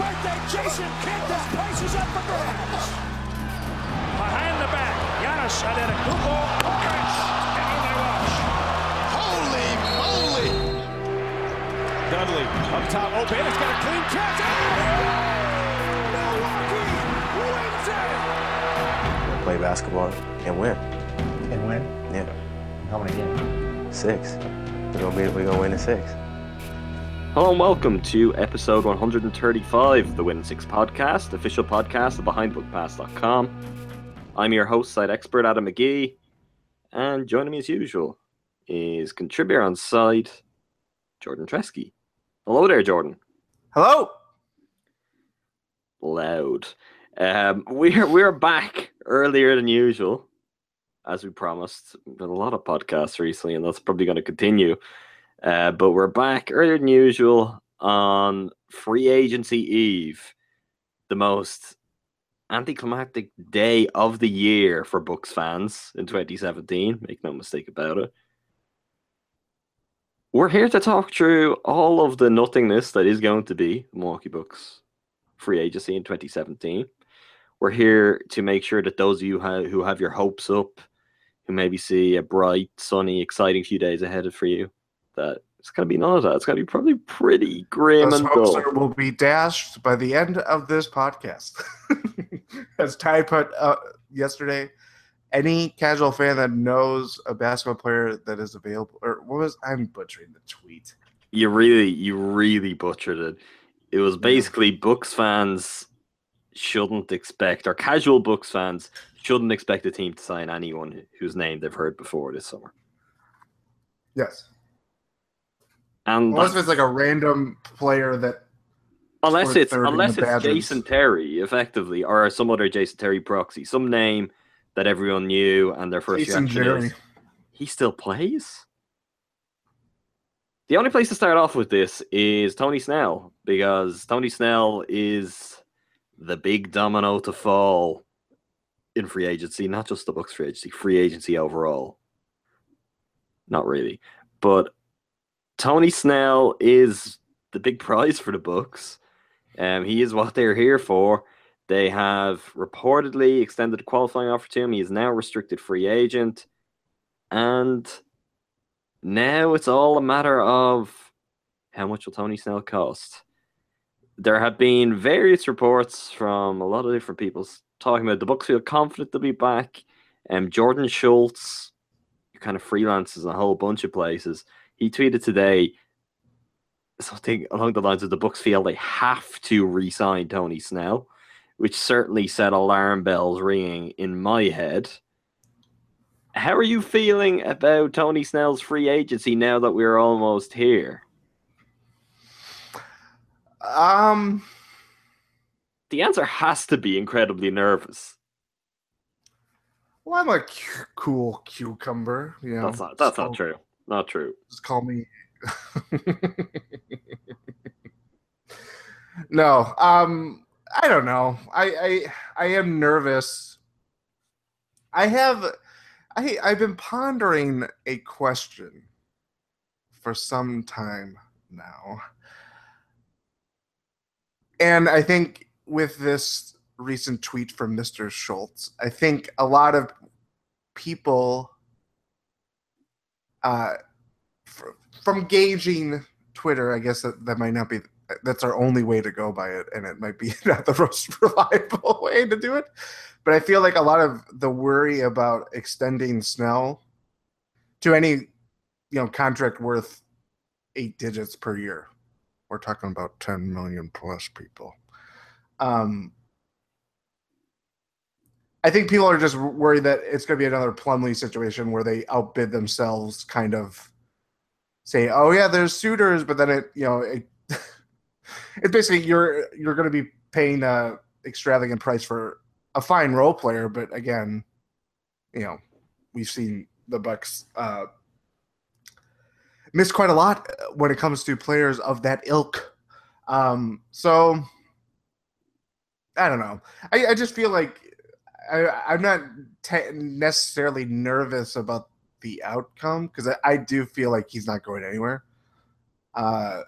Happy birthday, Jason Kidd. This place is up for grabs. Behind the back. Giannis Antetokounmpo. Khris. And on they watch. Holy moly! Dudley up top open. It's got a clean catch. Oh! Milwaukee wins it. play basketball and win. And win? Yeah, How many games? six. We're gonna be we're gonna win in six. Hello and welcome to episode 135 of the Win 6 podcast, official podcast of BehindBuckPass.com. I'm your host, site expert Adam McGee, and joining me as usual is contributor on site, Jordan Treske. Hello there, Jordan. Hello. Loud. Um, we're we're back earlier than usual, as we promised. Been a lot of podcasts recently, and that's probably going to continue. Uh, but we're back earlier than usual on free agency eve, the most anticlimactic day of the year for Bucks fans in 2017. Make no mistake about it. We're here to talk through all of the nothingness that is going to be Milwaukee Bucks free agency in 2017. We're here to make sure that those of you who have your hopes up, who maybe see a bright, sunny, exciting few days ahead of for you, that it's going to be none of that. It's going to be probably pretty grim Those and hopes dull. are- will be dashed by the end of this podcast. As Ty put uh, yesterday, any casual fan that knows a basketball player that is available, or what was I'm butchering the tweet. You really, you really butchered it. It was basically Bucks fans shouldn't expect, or casual Bucks fans shouldn't expect a team to sign anyone whose name they've heard before this summer. Yes, And unless it's like a random player that unless it's unless it's Badgers. Jason Terry, effectively, or some other Jason Terry proxy, some name that everyone knew, and their first Jason reaction Jerry. is he still plays. The only place to start off with this is Tony Snell because Tony Snell is the big domino to fall in free agency, not just the Bucks free agency, free agency overall. Not really, but Tony Snell is the big prize for the Bucks. Um, he is what they're here for. They have reportedly extended a qualifying offer to him. He is now a restricted free agent, and now it's all a matter of how much will Tony Snell cost. There have been various reports from a lot of different people talking about the Bucks feel confident to be back. Um, Jordan Schultz, kind of freelances a whole bunch of places, he tweeted today something along the lines of the Bucks feel they have to re-sign Tony Snell, which certainly set alarm bells ringing in my head. How are you feeling about Tony Snell's free agency now that we're almost here? um The answer has to be incredibly nervous. well, I'm a cool cucumber. You know, That's not that's Just not true. Not true. Just call me. no, um, I don't know. I, I I am nervous. I have, I I've been pondering a question for some time now, and I think with this recent tweet from Mr. Schultz, I think a lot of people uh, fr- from gauging Twitter, I guess that, that might not be that's our only way to go by it, and it might be not the most reliable way to do it. But I feel like a lot of the worry about extending Snell to any you know contract worth eight digits per year. We're talking about 10 million plus people. Um, I think people are just worried that it's going to be another Plumlee situation where they outbid themselves, kind of say, "Oh yeah, there's suitors," but then it, you know, it, it's basically you're you're going to be paying a extravagant price for a fine role player, but again, you know, we've seen the Bucks uh, miss quite a lot when it comes to players of that ilk. Um, so I don't know. I, I just feel like I, I'm not te- necessarily nervous about the outcome because I, I do feel like he's not going anywhere. Uh,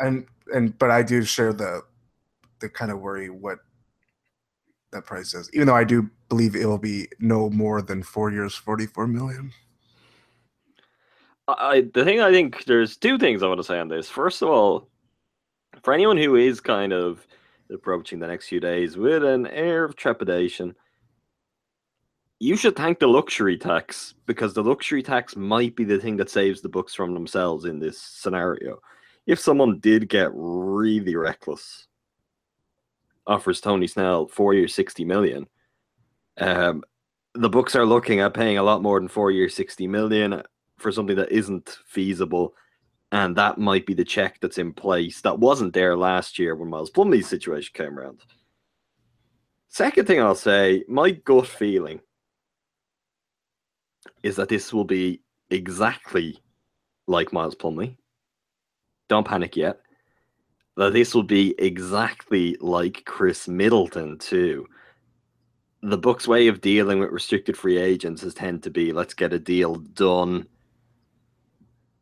and and but I do share the the kind of worry what that price is, even though I do believe it will be no more than four years, forty four million. I the thing I think there's two things I want to say on this. First of all, for anyone who is kind of approaching the next few days with an air of trepidation, you should thank the luxury tax because the luxury tax might be the thing that saves the Bucks from themselves in this scenario. If someone did get really reckless, offers Tony Snell four years, 60 million, um, the Bucks are looking at paying a lot more than four years, 60 million for something that isn't feasible. And that might be the check that's in place that wasn't there last year when Miles Plumlee's situation came around. Second thing I'll say, my gut feeling is that this will be exactly like Miles Plumlee. Don't panic yet. That this will be exactly like Khris Middleton too. The book's way of dealing with restricted free agents has tend to be let's get a deal done.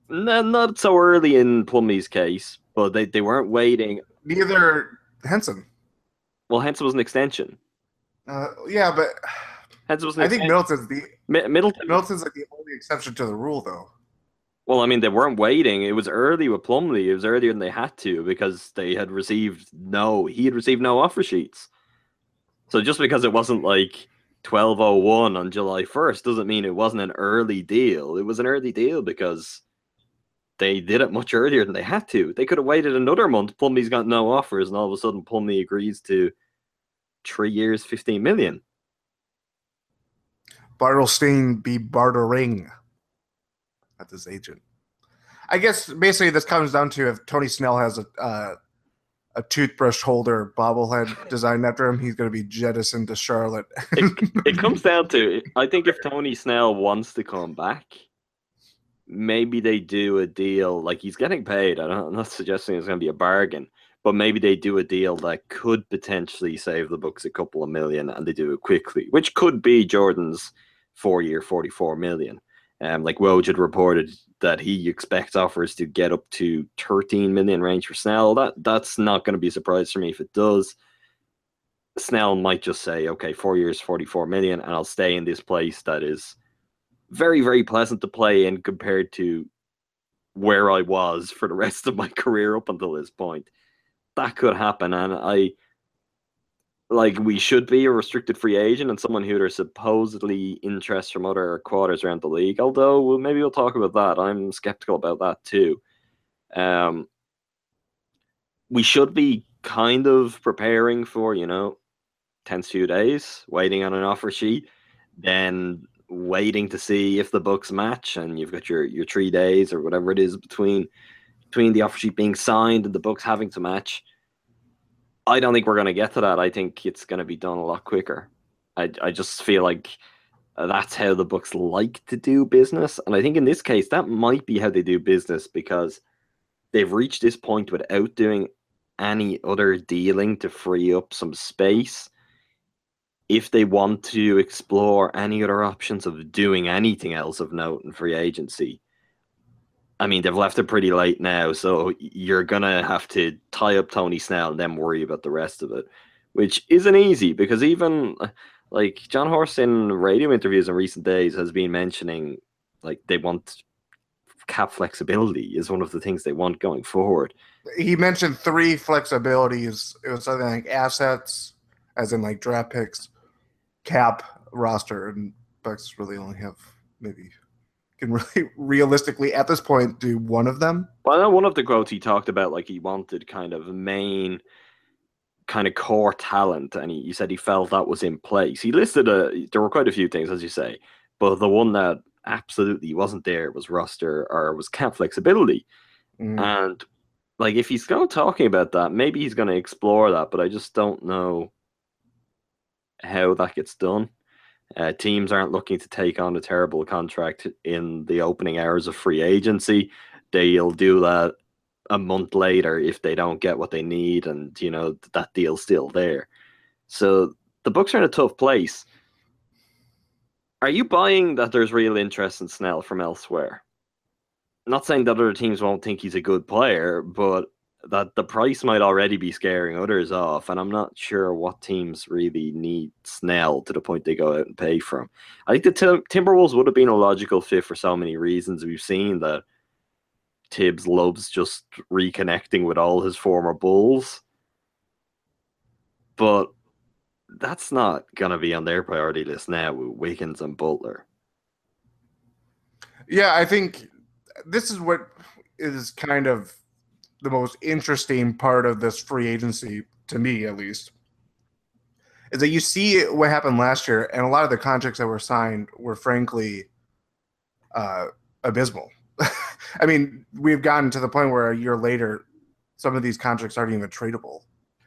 No, not so early in Plumlee's case, but they, they weren't waiting. Neither Henson. Well, Henson was an extension. Uh, yeah, but Henson was I think extension. Middleton's the Mi- Middleton Middleton's like the only exception to the rule, though. Well, I mean, they weren't waiting. It was early with Plumlee. It was earlier than they had to because they had received no. He had received no offer sheets. So just because it wasn't like twelve oh one on July first doesn't mean it wasn't an early deal. It was an early deal because they did it much earlier than they had to. They could have waited another month. Plumlee's got no offers, and all of a sudden Plumlee agrees to three years, fifteen million. Bartelstein be bartering at this agent. I guess basically this comes down to if Tony Snell has a uh, a toothbrush holder bobblehead designed after him, he's going to be jettisoned to Charlotte. it, it comes down to I think if Tony Snell wants to come back, maybe they do a deal like he's getting paid. I don't, I'm not suggesting it's going to be a bargain, but maybe they do a deal that could potentially save the Bucks a couple of million, and they do it quickly, which could be Jordan's four-year, forty-four million. Um, like Woj had reported that he expects offers to get up to 13 million range for Snell. That that's not going to be a surprise for me if it does. Snell might just say, okay, four years, 44 million, and I'll stay in this place that is very, very pleasant to play in compared to where I was for the rest of my career up until this point. That could happen. And I like we should be a restricted free agent and someone who there's supposedly interest from other quarters around the league. Although well, maybe we'll talk about that. I'm skeptical about that too. Um, we should be kind of preparing for you know tense few days, waiting on an offer sheet, then waiting to see if the Bucks match, and you've got your your three days or whatever it is between between the offer sheet being signed and the Bucks having to match. I don't think we're going to get to that. I think it's going to be done a lot quicker. I, I just feel like uh, that's how the Bucks like to do business. And I think in this case, that might be how they do business because they've reached this point without doing any other dealing to free up some space. If they want to explore any other options of doing anything else of note in free agency, I mean, they've left it pretty late now, so you're gonna have to tie up Tony Snell and then worry about the rest of it, which isn't easy because even like Jon Horst in radio interviews in recent days has been mentioning like they want cap flexibility is one of the things they want going forward. he mentioned three flexibilities. It was something like assets, as in like draft picks, cap, roster, and Bucks really only have maybe can really realistically at this point do one of them. Well, I know one of the quotes he talked about like he wanted kind of main kind of core talent, and he, he said he felt that was in place. He listed a there were quite a few things, as you say, but the one that absolutely wasn't there was roster or was cap flexibility. Mm. And like if he's still talking about that, maybe he's going to explore that, but I just don't know how that gets done. Uh, teams aren't looking to take on a terrible contract in the opening hours of free agency. They'll do that a month later if they don't get what they need, and you know that deal's still there. So the Bucks are in a tough place. Are you buying that there's real interest in Snell from elsewhere? Not saying that other teams won't think he's a good player, but that the price might already be scaring others off, and I'm not sure what teams really need Snell to the point they go out and pay for him. I think the Tim- Timberwolves would have been a logical fit for so many reasons. We've seen that Thibs loves just reconnecting with all his former Bulls, but that's not gonna be on their priority list now with Wiggins and Butler. Yeah, I think this is what is kind of the most interesting part of this free agency to me at least is that you see what happened last year and a lot of the contracts that were signed were frankly uh, abysmal. I mean we've gotten to the point where a year later some of these contracts aren't even tradable.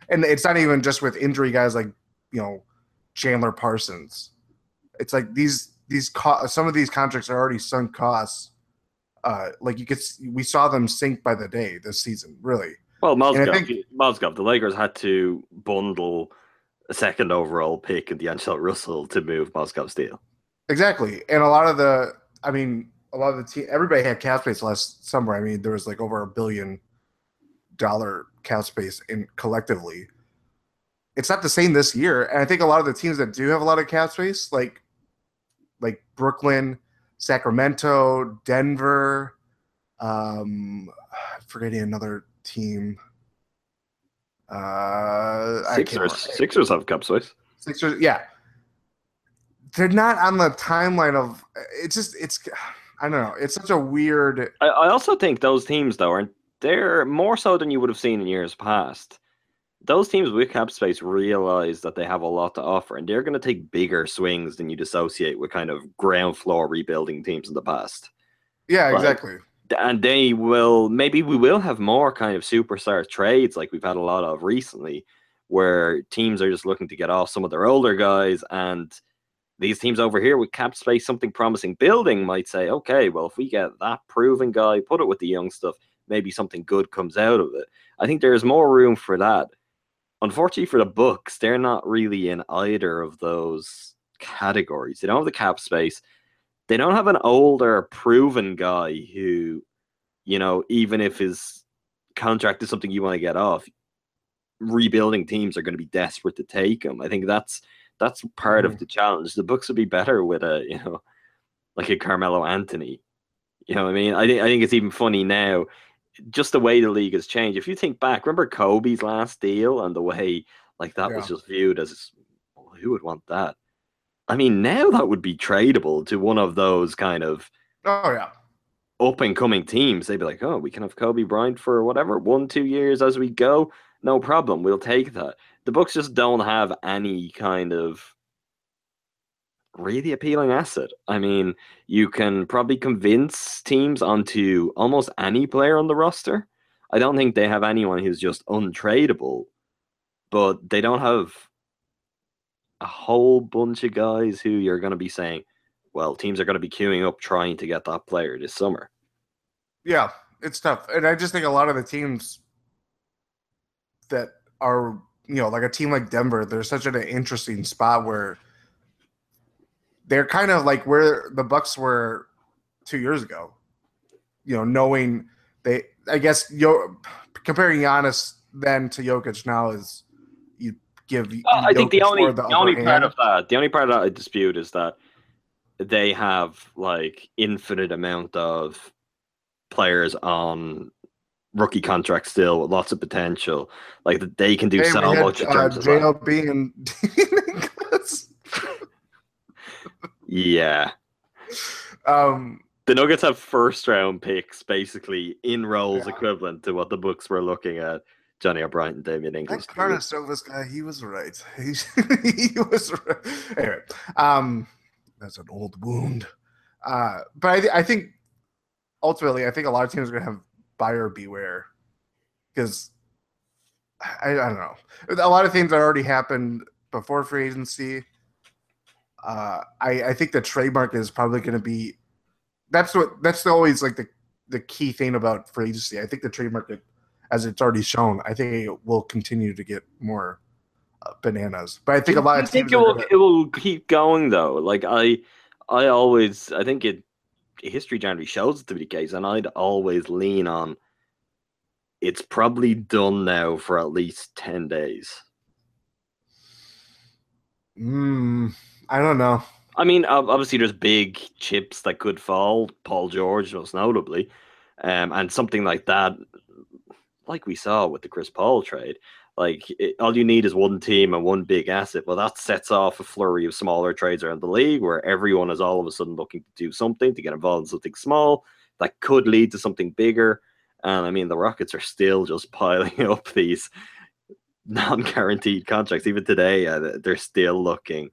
And it's not even just with injury guys like you know chandler parsons. It's like these these co- some of these contracts are already sunk costs uh, like you could, we saw them sink by the day this season. Really, Well, And Mozgov, think- Mozgov, the Lakers had to bundle a second overall pick in D'Angelo Russell to move Mozgov's deal. exactly. And a lot of the, I mean, a lot of the team, everybody had cap space last summer. I mean, there was like over a billion dollar cap space in collectively. It's not the same this year, and I think a lot of the teams that do have a lot of cap space, like like Brooklyn, Sacramento, Denver, um, forgetting another team. Uh, Sixers. Sixers have cap space. Sixers, yeah. They're not on the timeline of it's just it's I don't know. It's such a weird I, I also think those teams, though, are they're more so than you would have seen in years past. Those teams with cap space realize that they have a lot to offer, and they're going to take bigger swings than you'd associate with kind of ground floor rebuilding teams in the past. Yeah, exactly. and they will maybe we will have more kind of superstar trades like we've had a lot of recently where teams are just looking to get off some of their older guys and these teams over here with cap space something promising building might say okay well if we get that proven guy put it with the young stuff maybe something good comes out of it i think there's more room for that unfortunately for the Bucks they're not really in either of those categories. They don't have the cap space. They don't have an older proven guy who you know even if his contract is something you want to get off rebuilding teams are going to be desperate to take him. I think that's that's part of the challenge. The Bucks would be better with a you know like a carmelo anthony. You know what i mean? I think i think it's even funny now just the way the league has changed if you think back remember kobe's last deal and the way like that was just viewed as "Well, who would want that I mean, now that would be tradable to one of those kind of Oh yeah. up and coming teams. They'd be like, oh, we can have Kobe Bryant for whatever, one, two years as we go. No problem. We'll take that. The Bucks just don't have any kind of really appealing asset. I mean, you can probably convince teams onto almost any player on the roster. I don't think they have anyone who's just untradeable, but they don't have a whole bunch of guys who you're going to be saying, well, teams are going to be queuing up trying to get that player this summer. Yeah, it's tough. And I just think a lot of the teams that are, you know, like a team like Denver, they're such an interesting spot where they're kind of like where the Bucks were two years ago. You know, knowing they, I guess, Yo, comparing Giannis then to Jokic now is you give. Well, I think the only more the, only part hand. of that the only part of that I dispute is that they have like infinite amount of players on rookie contracts still with lots of potential. Like they can do Hey, so we had, much in uh, terms of that. JLB and. Yeah. Um, The Nuggets have first round picks basically in roles Yeah. equivalent to what the Bucks were looking at. Johnny O'Bryant and Damien Inglis. That Carlos Silva's guy, he was right. He, he was right. Anyway, um, that's an old wound. Uh, but I, th- I think ultimately, I think a lot of teams are going to have buyer beware because I, I don't know. A lot of things that already happened before free agency. Uh, I I think the trade market is probably going to be. That's what that's always like the the key thing about free agency. I think the trade market, as it's already shown, I think it will continue to get more uh, bananas. But I think a lot I of think it will, gonna- it will keep going though. Like I, I always, I think it history generally shows it to be the case, and I'd always lean on. It's probably done now for at least ten days. Mm, I don't know. I mean, obviously, there's big chips that could fall. Paul George, most notably, um, and something like that, like we saw with the Chris Paul trade. Like it, all you need is one team and one big asset. Well, that sets off a flurry of smaller trades around the league, where everyone is all of a sudden looking to do something to get involved in something small that could lead to something bigger. And I mean, the Rockets are still just piling up these non-guaranteed contracts. Even today, uh, they're still looking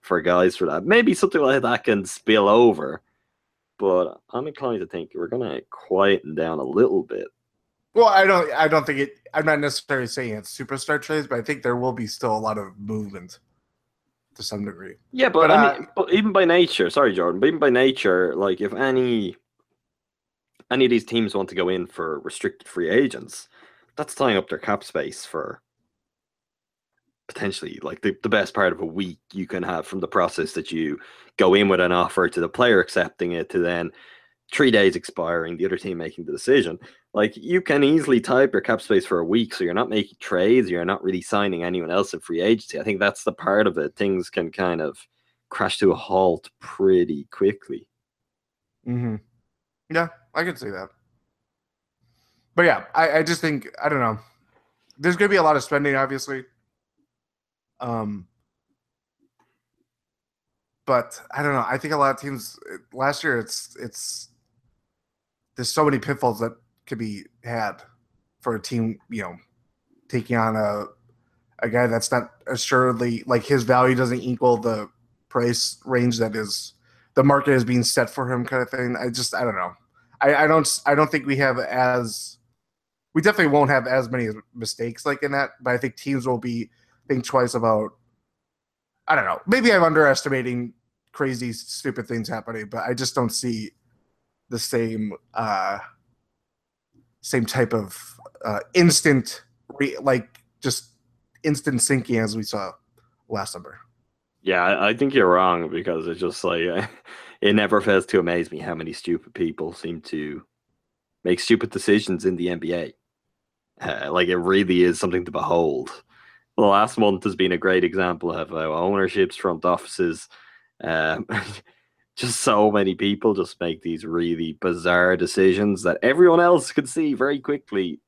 for guys for that. Maybe something like that can spill over, but I'm inclined to think we're gonna quieten down a little bit. Well, I don't. I don't think it. I'm not necessarily saying it's superstar trades, but I think there will be still a lot of movement to some degree. Yeah, but, But, I uh, mean, but even by nature, sorry, Jordan, but even by nature, like if any any of these teams want to go in for restricted free agents, that's tying up their cap space for potentially like the, the best part of a week you can have from the process that you go in with an offer to the player accepting it to then three days expiring, the other team making the decision. Like you can easily type your cap space for a week, so you're not making trades, you're not really signing anyone else in free agency. I think that's the part of it. Things can kind of crash to a halt pretty quickly. Mm-hmm. Yeah, I could see that. But yeah, I, I just think I don't know. There's gonna be a lot of spending, obviously. Um, but I don't know. I think a lot of teams last year. It's it's there's so many pitfalls that could be had for a team. You know, taking on a a guy that's not assuredly like his value doesn't equal the price range that is the market is being set for him kind of thing. I just I don't know. I, I don't I don't think we have as we definitely won't have as many mistakes like in that, but I think teams will be think twice about I don't know. Maybe I'm underestimating crazy stupid things happening, but I just don't see the same uh same type of uh instant re- like just instant sinking as we saw last summer. Yeah, I, think you're wrong because it's just like it never fails to amaze me how many stupid people seem to make stupid decisions in the NBA. Uh, like it really is something to behold. The last month has been a great example of how ownerships, front offices, um, just so many people just make these really bizarre decisions that everyone else can see very quickly.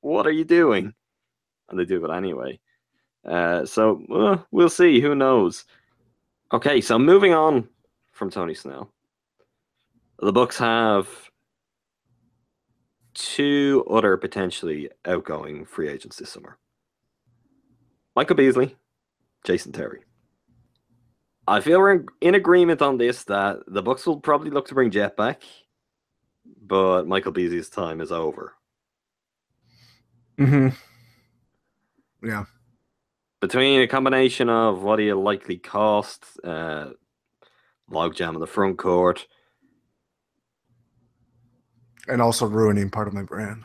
What are you doing? And they do it anyway. Uh, so uh, we'll see. Who knows? Okay, so moving on from Tony Snell, the Bucks have two other potentially outgoing free agents this summer: Michael Beasley, Jason Terry. I feel we're in agreement on this that the Bucks will probably look to bring Jet back, but Michael Beasley's time is over. Mm-hmm. Yeah. between a combination of what he'll likely cost, uh, logjam in the front court, And also ruining part of my brand.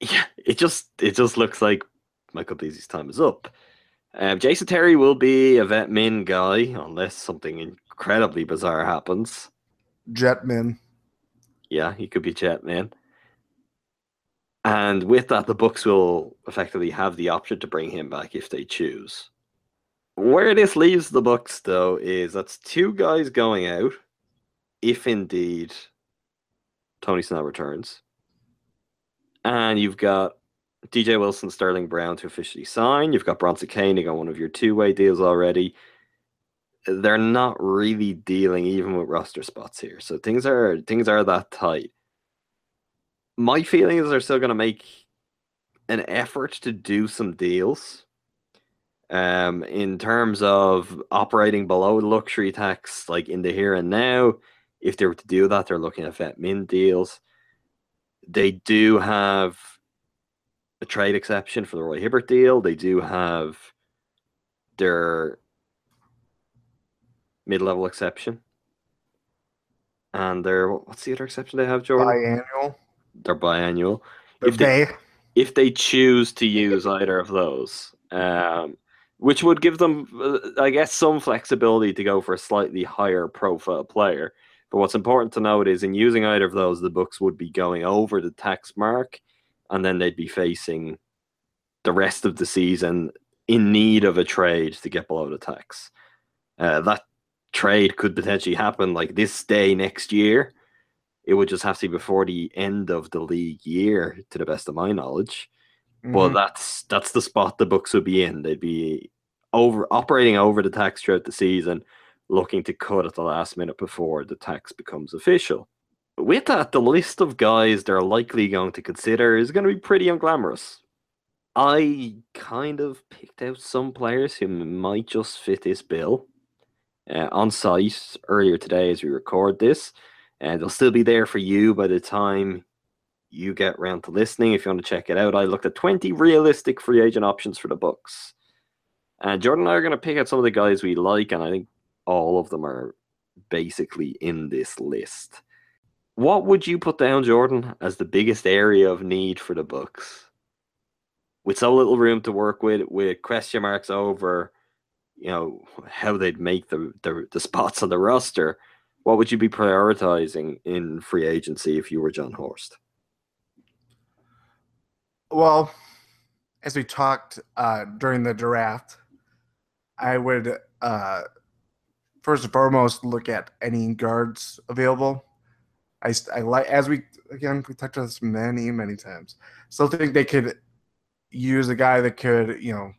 yeah, it just it just looks like Michael Beasley's time is up. Um, Jason Terry will be a vet min guy unless something incredibly bizarre happens. Jetman. Yeah, he could be jet man. And with that, the Bucks will effectively have the option to bring him back if they choose. Where this leaves the Bucks, though, is that's two guys going out, if indeed Tony Snell returns. And you've got DJ Wilson, Sterling Brown to officially sign. You've got Bronson Koenig on one of your two-way deals already. They're not really dealing even with roster spots here, so things are things are that tight. My feeling is they're still going to make an effort to do some deals. Um, in terms of operating below luxury tax, like in the here and now, if they were to do that, they're looking at vet min deals. They do have a trade exception for the Roy Hibbert deal. They do have their mid-level exception, and their what's the other exception they have, Jordan? Biannual. Their biannual. The If they- day. if they choose to use either of those, um, which would give them, uh, I guess, some flexibility to go for a slightly higher profile player. But what's important to note is in using either of those, the Bucks would be going over the tax mark, and then they'd be facing the rest of the season in need of a trade to get below the tax. Uh, that trade could potentially happen like this day next year. It would just have to be before the end of the league year, to the best of my knowledge. Well, Mhm. that's that's the spot the Bucks would be in. They'd be over operating over the tax throughout the season, looking to cut at the last minute before the tax becomes official. With that, the list of guys they're likely going to consider is going to be pretty unglamorous. I kind of picked out some players who might just fit this bill uh, on site earlier today as we record this, and they'll still be there for you by the time you get round to listening if you want to check it out. I looked at 20 realistic free agent options for the Bucks. And Jordan and I are going to pick out some of the guys we like, and I think all of them are basically in this list. What would you put down, Jordan, as the biggest area of need for the Bucks? With so little room to work with, with question marks over, you know, how they'd make the, the, the spots on the roster, what would you be prioritizing in free agency if you were Jon Horst? Well, as we talked uh, during the draft, I would uh, first and foremost look at any guards available. I, I like as we again we talked about this many many times. Still think they could use a guy that could you know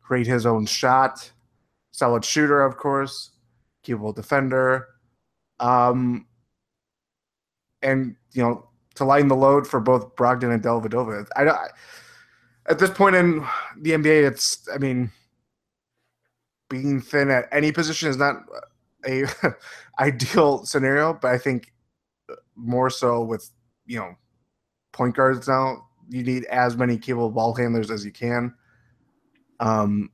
create his own shot, solid shooter of course, capable defender, um, and you know to lighten the load for both Brogdon and Dellavedova. I don't. At this point in the NBA, it's. I mean, being thin at any position is not a ideal scenario, but I think more so with you know point guards now, you need as many capable ball handlers as you can. Um,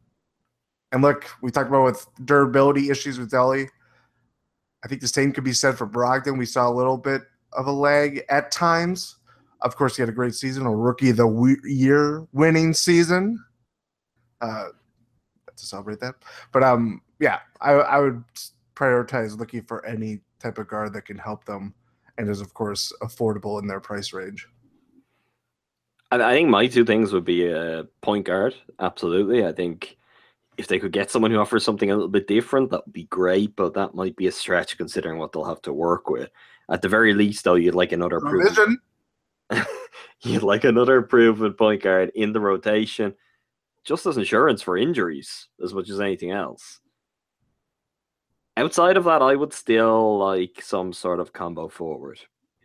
and look, we talked about with durability issues with Delly. I think the same could be said for Brogdon. We saw a little bit of a lag at times. Of course, he had a great season, a rookie of the year winning season. Uh, to celebrate that, but um, yeah, I, I would prioritize looking for any type of guard that can help them, and is of course affordable in their price range. I, think my two things would be a point guard. Absolutely, I think if they could get someone who offers something a little bit different, that would be great. But that might be a stretch considering what they'll have to work with. At the very least, though, you'd like another proven, Provision. you'd like another proven point guard in the rotation, just as insurance for injuries as much as anything else. Outside of that, I would still like some sort of combo forward.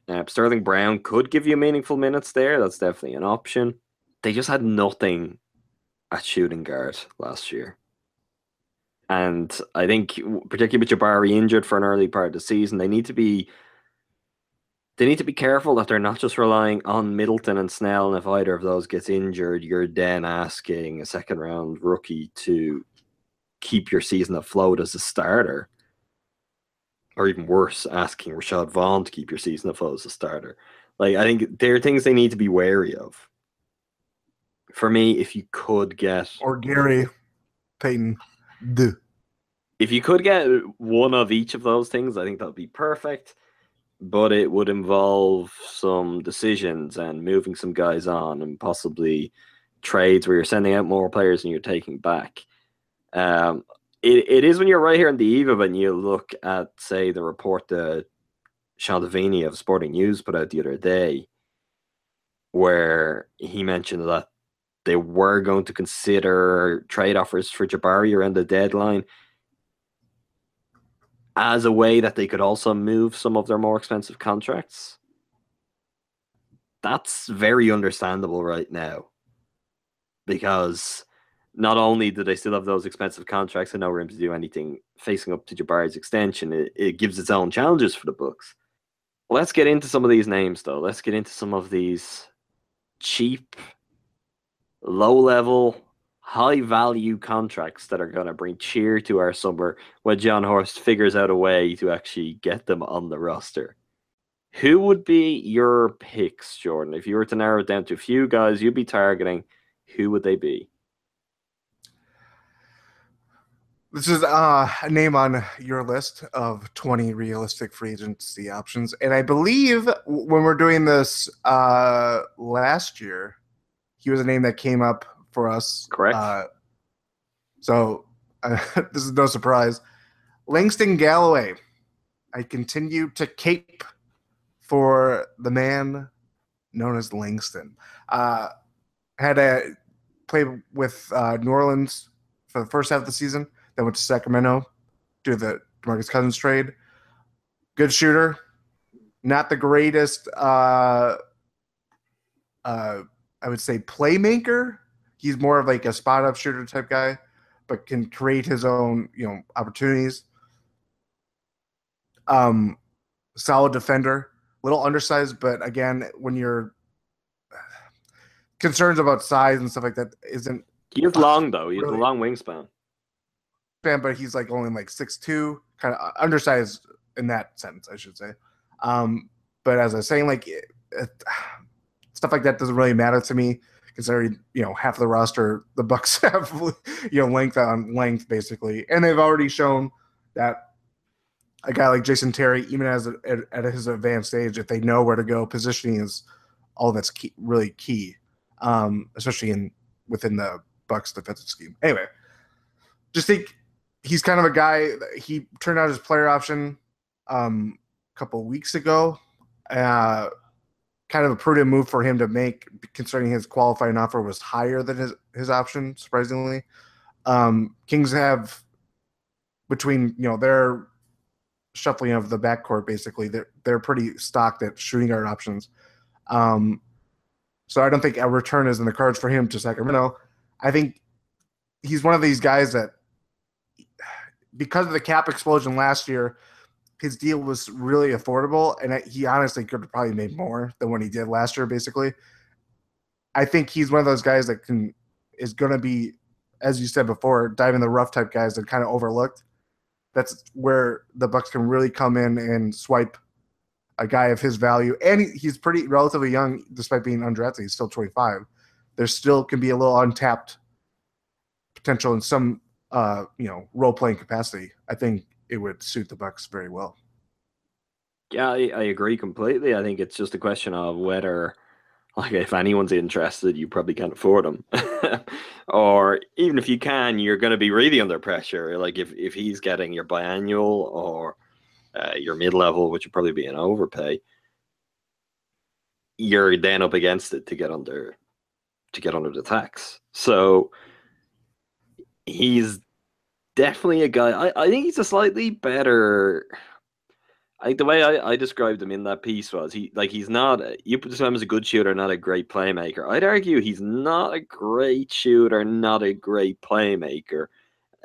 Uh, Sterling Brown could give you meaningful minutes there. That's definitely an option. They just had nothing at shooting guard last year. And I think, particularly with Jabari injured for an early part of the season, they need to be they need to be careful that they're not just relying on Middleton and Snell. And if either of those gets injured, you're then asking a second round rookie to keep your season afloat as a starter. Or even worse, asking Rashad Vaughn to keep your season afloat as a starter. Like I think there are things they need to be wary of. For me, if you could get or Gary Payton. Duh. if you could get one of each of those things, I think that would be perfect. But it would involve some decisions and moving some guys on and possibly trades where you're sending out more players and you're taking back. Um, it, it is when you're right here on the eve of it and you look at, say, the report that Deveney of Sporting News put out the other day, where he mentioned that they were going to consider trade offers for Jabari around the deadline as a way that they could also move some of their more expensive contracts. That's very understandable right now because not only do they still have those expensive contracts and no room to do anything facing up to Jabari's extension, it, it gives its own challenges for the Bucks. Let's get into some of these names though. Let's get into some of these cheap, low level, high value contracts that are going to bring cheer to our summer when Jon Horst figures out a way to actually get them on the roster. Who would be your picks, Jordan? If you were to narrow it down to a few guys you'd be targeting, who would they be? This is uh, a name on your list of 20 realistic free agency options. And I believe when we're doing this uh, last year, he was a name that came up for us. Correct. Uh, so uh, this is no surprise. Langston Galloway. I continue to cape for the man known as Langston. Uh, had a play with uh, New Orleans for the first half of the season then went to Sacramento, do the Demarcus Cousins trade. Good shooter, not the greatest. Uh, uh, I would say playmaker. He's more of like a spot up shooter type guy, but can create his own you know opportunities. Um, solid defender, little undersized, but again, when you're concerns about size and stuff like that, isn't he is long though. He has Really? a long wingspan. But he's like only like six two, kind of undersized in that sense, I should say. Um, but as I was saying, like it, it, stuff like that doesn't really matter to me, considering you know half the roster the Bucks have you know length on length basically, and they've already shown that a guy like Jason Terry, even as a, at, at his advanced age, if they know where to go, positioning is all that's key, really key, um, especially in within the Bucks defensive scheme. Anyway, just think he's kind of a guy. He turned out his player option um, a couple weeks ago. Uh, kind of a prudent move for him to make, considering his qualifying offer was higher than his his option. Surprisingly, um, Kings have between you know their shuffling of the backcourt. Basically, they're they're pretty stocked at shooting guard options. Um, so I don't think a return is in the cards for him to Sacramento. I think he's one of these guys that because of the cap explosion last year, his deal was really affordable, and he honestly could have probably made more than what he did last year. Basically, I think he's one of those guys that can is going to be, as you said before, dive in the rough type guys that kind of overlooked. That's where the Bucks can really come in and swipe a guy of his value, and he, he's pretty relatively young, despite being undrafted. He's still 25. There still can be a little untapped potential in some uh, you know, role playing capacity, I think it would suit the Bucks very well. Yeah, I, I agree completely. I think it's just a question of whether, like, if anyone's interested, you probably can't afford them, or even if you can, you're going to be really under pressure. Like, if if he's getting your biannual or uh, your mid level, which would probably be an overpay, you're then up against it to get under to get under the tax. So he's definitely a guy. I, I think he's a slightly better. I think the way I, I described him in that piece was he like he's not you put him as a good shooter, not a great playmaker. I'd argue he's not a great shooter, not a great playmaker.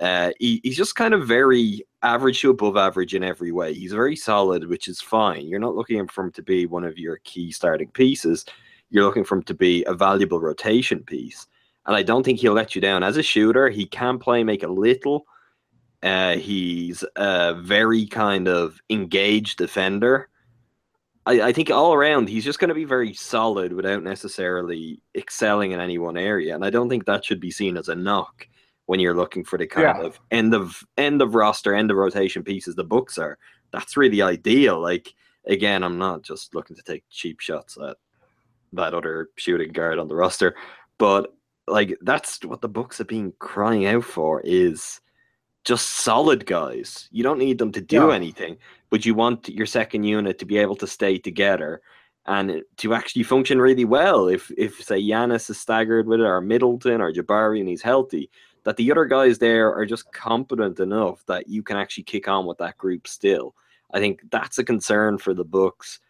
Uh, he, he's just kind of very average to above average in every way. He's very solid, which is fine. You're not looking for him to be one of your key starting pieces. You're looking for him to be a valuable rotation piece. And I don't think he'll let you down as a shooter. He can play make a little. Uh, he's a very kind of engaged defender. I, I think all around he's just going to be very solid without necessarily excelling in any one area, and I don't think that should be seen as a knock when you're looking for the kind Yeah. of end of end of roster, end of rotation pieces the Bucks are. That's really ideal. Like again, I'm not just looking to take cheap shots at that other shooting guard on the roster, but like that's what the Bucks have been crying out for is just solid guys. You don't need them to do Yeah. anything, but you want your second unit to be able to stay together and to actually function really well. If if say Giannis is staggered with it, or Middleton or Jabari and he's healthy, that the other guys there are just competent enough that you can actually kick on with that group still. I think that's a concern for the books.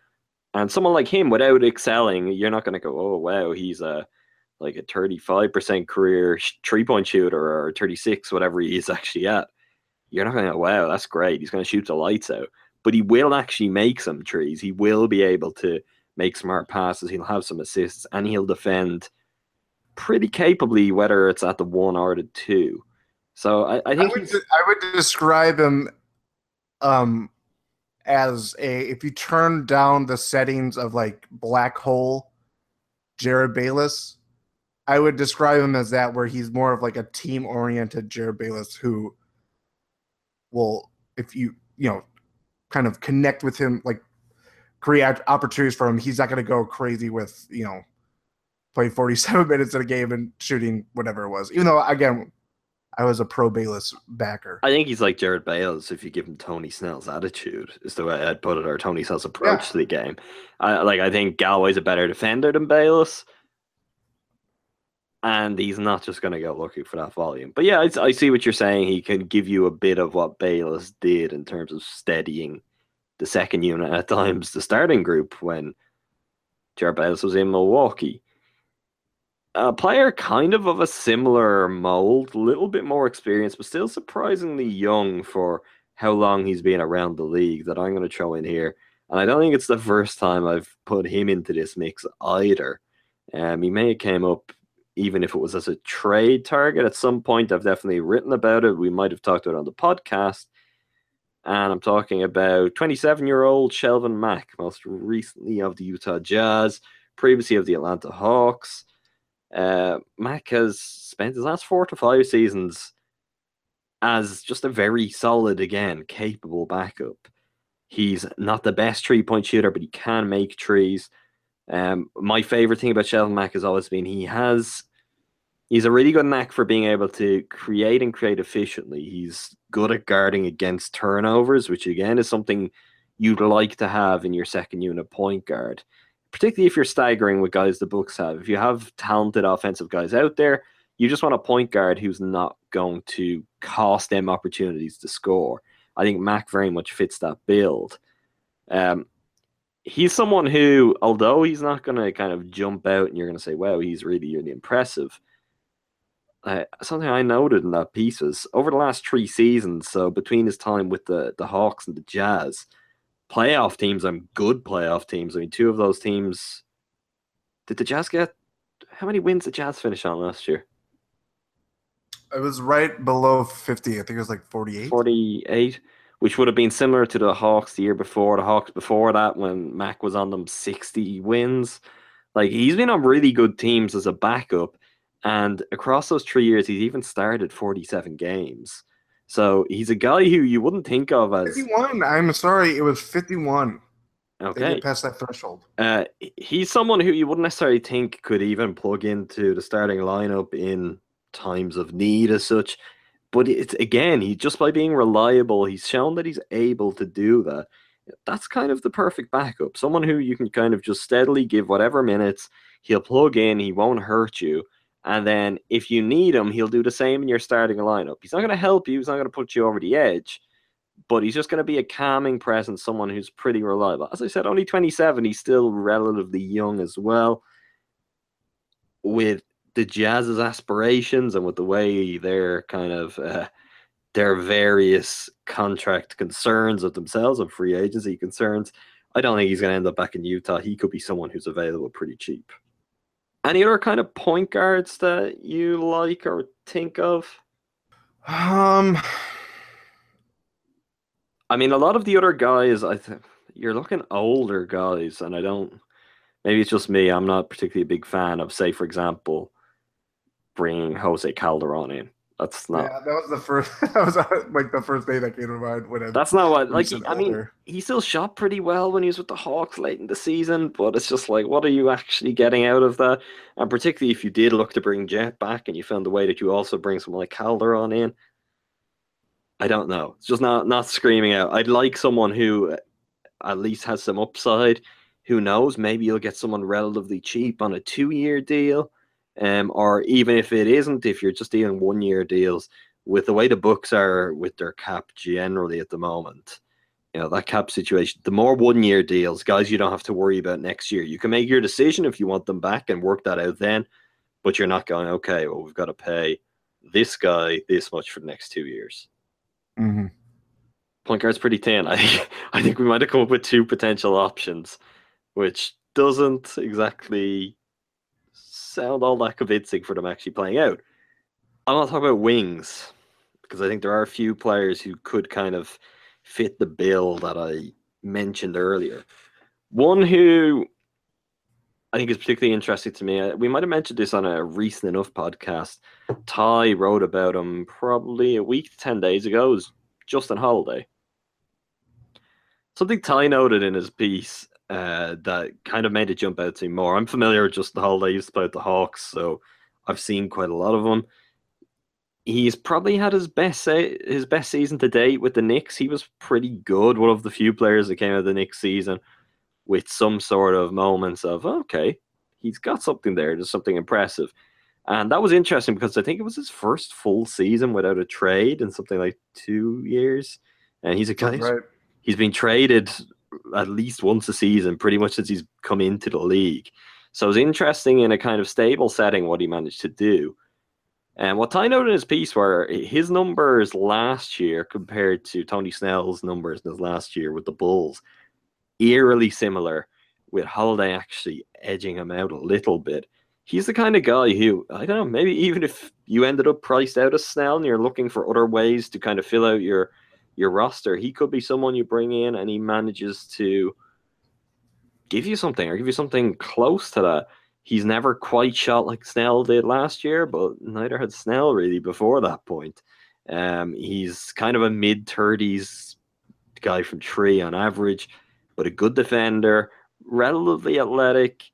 And someone like him, without excelling, you're not going to go, "Oh wow, he's a like a 35% career three point shooter or 36, whatever he is actually at." You're not going to go, "Wow, that's great. He's going to shoot the lights out." But he will actually make some trees. He will be able to make smart passes. He'll have some assists, and he'll defend pretty capably, whether it's at the one or the two. So I, I I think would, de- I would describe him um as a if you turn down the settings of like black hole Jerryd Bayless, I would describe him as that where he's more of like a team oriented Jerryd Bayless who will if you you know kind of connect with him like create opportunities for him, he's not gonna go crazy with, you know, playing 47 minutes in a game and shooting whatever it was. Even though again I was a pro Bayless backer. I think he's like Jerryd Bayless if you give him Tony Snell's attitude, is the way I'd put it, or Tony Snell's approach Yeah. to the game. I, like I think Galloway's a better defender than Bayless, and he's not just going to go looking for that volume. But yeah, I, I see what you're saying. He can give you a bit of what Bayless did in terms of steadying the second unit at times, the starting group when Jerryd Bayless was in Milwaukee. A player kind of of a similar mold, a little bit more experienced, but still surprisingly young for how long he's been around the league that I'm going to throw in here. And I don't think it's the first time I've put him into this mix either. Um, he may have came up even if it was as a trade target at some point. I've definitely written about it. We might have talked about it on the podcast. And I'm talking about 27 year old Shelvin Mack, most recently of the Utah Jazz, previously of the Atlanta Hawks. Uh, Mack has spent his last four to five seasons as just a very solid, again, capable backup. He's not the best three point shooter, but he can make trees. Um, my favorite thing about Shelvin Mack has always been he has he's a really good knack for being able to create and create efficiently. He's good at guarding against turnovers, which again is something you'd like to have in your second unit point guard, particularly if you're staggering with guys the Bucks have. If you have talented offensive guys out there, you just want a point guard who's not going to cost them opportunities to score. I think Mack very much fits that build. Um, he's someone who, although he's not going to kind of jump out and you're going to say, wow, he's really, really impressive. Uh, something I noted in that piece was over the last three seasons, so between his time with the, the Hawks and the Jazz, playoff teams and good playoff teams. I mean, two of those teams. Did the Jazz get how many wins did the Jazz finish on last year? It was right below 50. I think it was like 48. 48, which would have been similar to the Hawks the year before. The Hawks before that, when Mack was on them, 60 wins. Like he's been on really good teams as a backup. And across those three years, he's even started 47 games. So he's a guy who you wouldn't think of as 51. I'm sorry. It was 51. They okay. pass that threshold. Uh, he's someone who you wouldn't necessarily think could even plug into the starting lineup in times of need as such. But it's again, he just by being reliable, he's shown that he's able to do that. That's kind of the perfect backup. Someone who you can kind of just steadily give whatever minutes, he'll plug in, he won't hurt you. And then if you need him, he'll do the same in your starting lineup. He's not going to help you, he's not going to put you over the edge, but he's just going to be a calming presence, someone who's pretty reliable. As I said, only 27, he's still relatively young as well. With the Jazz's aspirations and with the way they're kind of uh, their various contract concerns of themselves and free agency concerns, I don't think he's going to end up back in Utah. He could be someone who's available pretty cheap. Any other kind of point guards that you like or think of? Um, I mean, a lot of the other guys, I think you're looking older guys, and I don't. Maybe it's just me. I'm not particularly a big fan of, say, for example, bringing Jose Calderon in. That's not. yeah, that was the first. That was uh, like the first day that came to mind when I. That's not what. Like, said I mean, he still shot pretty well when he was with the Hawks late in the season, but it's just like, what are you actually getting out of that? And particularly if you did look to bring Jet back and you found a way that you also bring someone like Calderon in, I don't know. It's just not not screaming out. I'd like someone who uh, at least has some upside. Who knows? Maybe you'll get someone relatively cheap on a two-year deal, um, or even if it isn't, if you're just dealing one-year deals, with the way the Bucks are with their cap generally at the moment, you know that cap situation. The more one-year deals, guys, you don't have to worry about next year. You can make your decision if you want them back and work that out then, but you're not going okay. Well, we've got to pay this guy this much for the next two years. Mhm. Point guard's pretty thin. I think I think we might have come up with two potential options, which doesn't exactly sound all that convincing for them actually playing out. I'm not talking about wings because I think there are a few players who could kind of fit the bill that I mentioned earlier. One who I think is particularly interesting to me. uh, We might have mentioned this on a recent enough podcast. Ty wrote about him probably a week to 10 days ago. It was Justin Holiday. Something Ty noted in his piece uh, that kind of made it jump out to me more. I'm familiar with Justin Holiday. I used to play with the Hawks, so I've seen quite a lot of him. He's probably had his best se- his best season to date with the Knicks. He was pretty good. One of the few players that came out of the Knicks season with some sort of moments of okay, he's got something there. There's something impressive, and that was interesting because I think it was his first full season without a trade in something like two years, and he's a guy. Right. He's been traded at least once a season, pretty much since he's come into the league. So it's interesting in a kind of stable setting what he managed to do. And what Ty noted in his piece were his numbers last year compared to Tony Snell's numbers in his last year with the Bulls, eerily similar, with Holiday actually edging him out a little bit. He's the kind of guy who, I don't know, maybe even if you ended up priced out of Snell and you're looking for other ways to kind of fill out your your roster, he could be someone you bring in and he manages to give you something or give you something close to that. He's never quite shot like Snell did last year, but neither had Snell really before that point. Um, he's kind of a mid 30s guy from Tree on average, but a good defender, relatively athletic,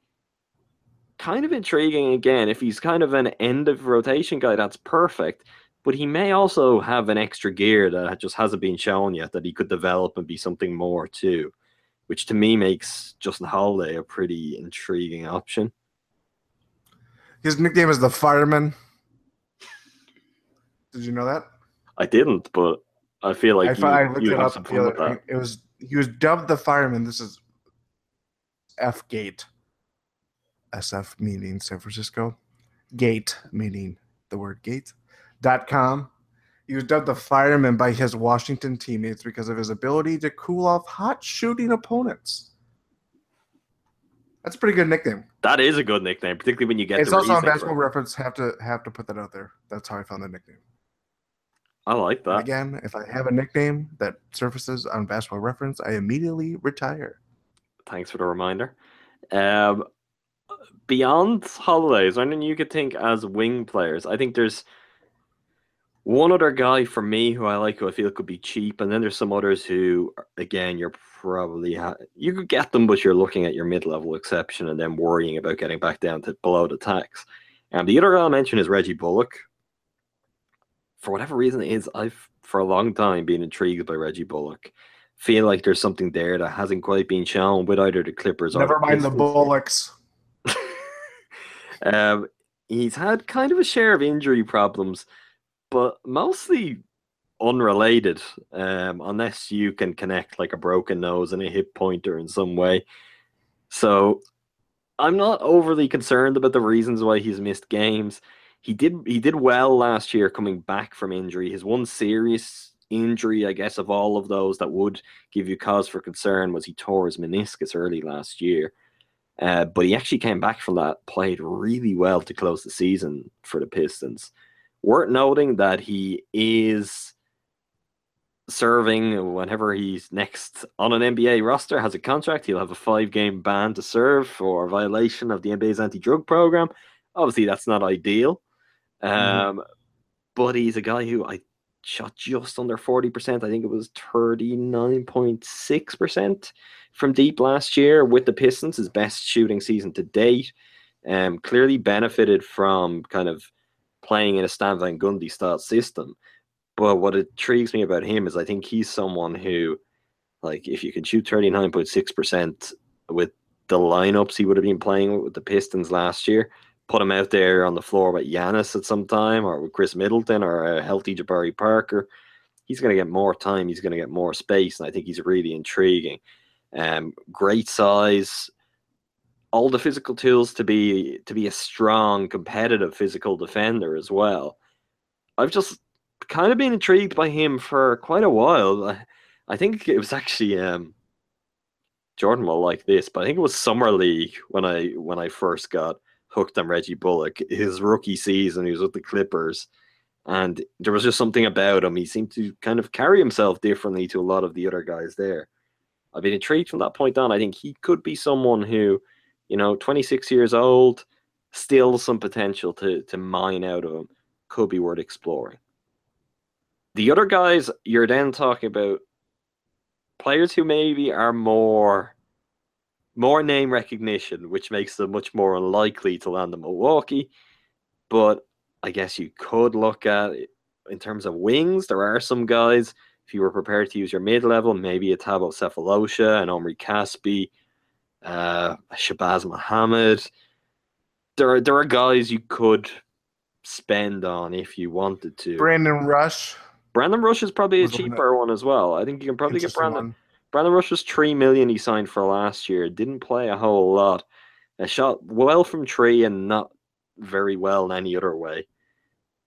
kind of intriguing again. If he's kind of an end of rotation guy, that's perfect. But he may also have an extra gear that just hasn't been shown yet that he could develop and be something more too, which to me makes Justin Holiday a pretty intriguing option. His nickname is the Fireman. Did you know that? I didn't, but I feel like I, you, I looked you it have up. some fun with that. It was he was dubbed the Fireman. This is F Gate. SF meaning San Francisco. Gate meaning the word gate. Dot com. He was dubbed the fireman by his Washington teammates because of his ability to cool off hot shooting opponents. That's a pretty good nickname. That is a good nickname, particularly when you get it's the also on basketball reference. Have to have to put that out there. That's how I found the nickname. I like that. again, if I have a nickname that surfaces on basketball reference, I immediately retire. Thanks for the reminder. Um, beyond holidays, I mean, you could think as wing players. I think there's one other guy for me who I like, who I feel could be cheap, and then there's some others who, again, you're probably ha- you could get them, but you're looking at your mid-level exception and then worrying about getting back down to below the tax. And the other guy I'll mention is Reggie Bullock. For whatever reason, it is I've for a long time been intrigued by Reggie Bullock. Feel like there's something there that hasn't quite been shown with either the Clippers or Never the mind the Bullocks. um, he's had kind of a share of injury problems, but mostly unrelated, um, unless you can connect like a broken nose and a hip pointer in some way. So I'm not overly concerned about the reasons why he's missed games. He did he did well last year coming back from injury. His one serious injury, I guess, of all of those that would give you cause for concern was he tore his meniscus early last year. Uh, but he actually came back from that, played really well to close the season for the Pistons. Worth noting that he is serving whenever he's next on an NBA roster, has a contract. He'll have a five game ban to serve for violation of the NBA's anti drug program. Obviously, that's not ideal. Um, But he's a guy who I shot just under 40%. I think it was 39.6% from deep last year with the Pistons, his best shooting season to date. Um, clearly benefited from kind of playing in a Stan Van Gundy style system. But what intrigues me about him is I think he's someone who, like, if you can shoot 39.6% with the lineups he would have been playing with, with the Pistons last year, put him out there on the floor with Giannis at some time or with Khris Middleton or a healthy Jabari Parker, he's going to get more time. He's going to get more space. And I think he's really intriguing. Um, great size, all the physical tools to be to be a strong, competitive physical defender as well. I've just kind of been intrigued by him for quite a while. I, think it was actually um, Jordan will like this, but I think it was summer league when I when I first got hooked on Reggie Bullock. His rookie season, he was with the Clippers, and there was just something about him. He seemed to kind of carry himself differently to a lot of the other guys there. I've been intrigued from that point on. I think he could be someone who, you know, 26 years old, still some potential to to mine out of him. Could be worth exploring. The other guys, you're then talking about players who maybe are more more name recognition, which makes them much more unlikely to land in Milwaukee. But I guess you could look at it in terms of wings. There are some guys, if you were prepared to use your mid level, maybe a Thabo Sefolosha, and Omri Caspi, uh, Shabazz Muhammad. There are, there are guys you could spend on if you wanted to. Brandon Rush. Brandon Rush is probably a Was the one that- cheaper one as well. I think you can probably get Brandon. one. Brandon Rush was three million he signed for last year. Didn't play a whole lot. A shot well from three and not very well in any other way.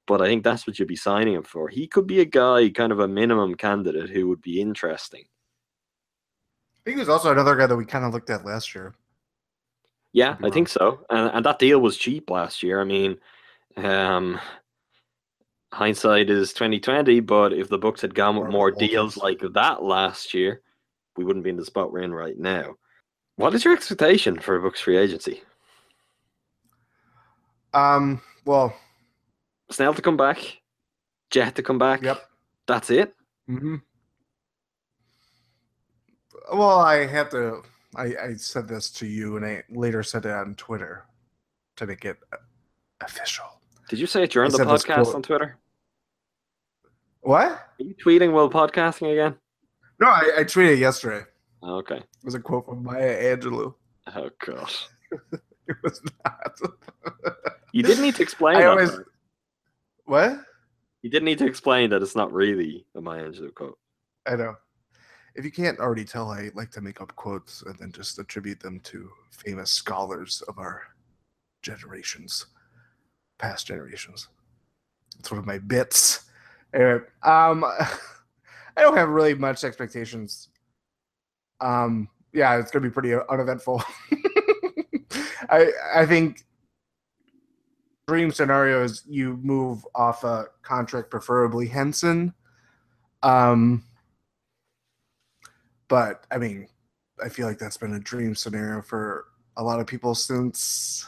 But I think that's what you'd be signing him for. He could be a guy, kind of a minimum candidate who would be interesting. I think there's also another guy that we kind of looked at last year. Yeah, I think so. And and that deal was cheap last year. I mean, um hindsight is twenty twenty, but if the Bucks had gone with more deals like that last year, we wouldn't be in the spot we're in right now. What is your expectation for a Bucks free agency? Um, well, Snell to come back, Jet to come back. Yep. That's it. hmm well, I have to. I, I said this to you, and I later said it on Twitter to make it official. Did you say it during I the podcast on Twitter? What? Are you tweeting while podcasting again? No, I, I tweeted yesterday. Oh, okay. It was a quote from Maya Angelou. Oh god. It was not. You didn't need to explain I always- part. what? You didn't need to explain that it's not really a Maya Angelou quote. I know. If you can't already tell, I like to make up quotes and then just attribute them to famous scholars of our generations, past generations. It's one of my bits. Anyway, um, I don't have really much expectations. Um, yeah, it's gonna be pretty uneventful. I I think dream scenario is you move off a contract, preferably Henson. Um, but I mean, I feel like that's been a dream scenario for a lot of people since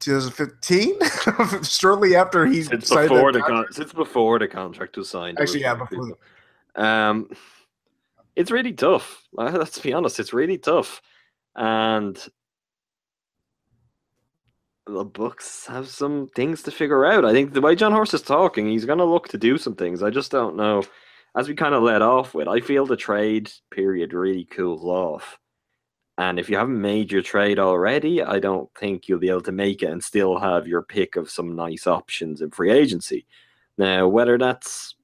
2015, shortly after he Since signed before the con- contract. since before the contract was signed. Actually, yeah, before people. Um, it's really tough. Uh, Let's be honest, it's really tough, and the Bucks have some things to figure out. I think the way Jon Horst is talking, he's going to look to do some things. I just don't know. As we kind of let off with, I feel the trade period really cools off. And if you haven't made your trade already, I don't think you'll be able to make it and still have your pick of some nice options in free agency. Now, whether that's,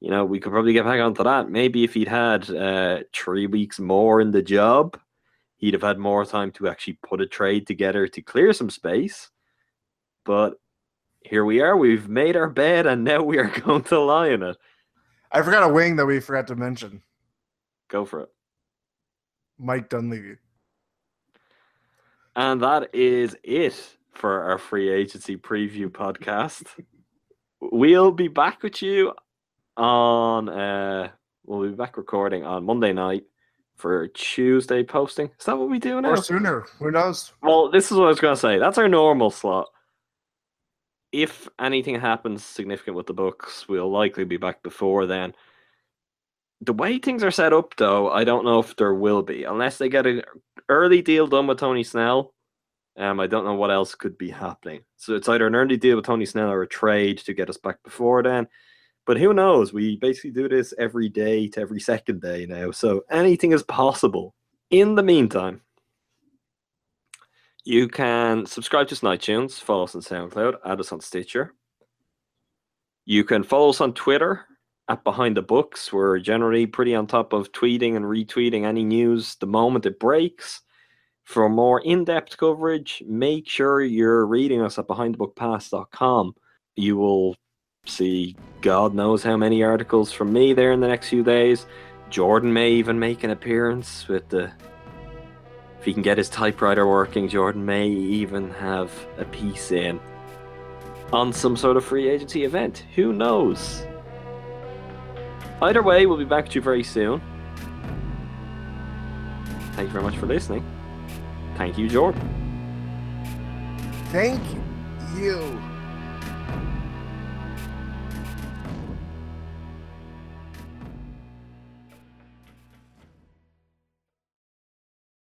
you know, we could probably get back onto that. Maybe if he'd had uh, three weeks more in the job, he'd have had more time to actually put a trade together to clear some space. But here we are. We've made our bed, and now we are going to lie in it. I forgot a wing that we forgot to mention. Go for it. Mike Dunleavy. And that is it for our free agency preview podcast. we'll be back with you on uh we'll be back recording on Monday night for Tuesday posting. Is that what we do now? Or sooner. Who knows? Well, this is what I was gonna say. That's our normal slot. If anything happens significant with the Bucks, we'll likely be back before then. The way things are set up, though, I don't know if there will be, unless they get an early deal done with Tony Snell. Um, I don't know what else could be happening. So it's either an early deal with Tony Snell or a trade to get us back before then. But who knows? We basically do this every day to every second day now. So anything is possible. In the meantime, you can subscribe to us on iTunes, follow us on SoundCloud, add us on Stitcher. You can follow us on Twitter at Behind the Bucks. We're generally pretty on top of tweeting and retweeting any news the moment it breaks. For more in depth coverage, make sure you're reading us at behindthebuckpass.com. You will see God knows how many articles from me there in the next few days. Jordan may even make an appearance with the If he can get his typewriter working, Jordan may even have a piece in on some sort of free agency event. Who knows? Either way, we'll be back to you very soon. Thank you very much for listening. Thank you, Jordan. Thank you.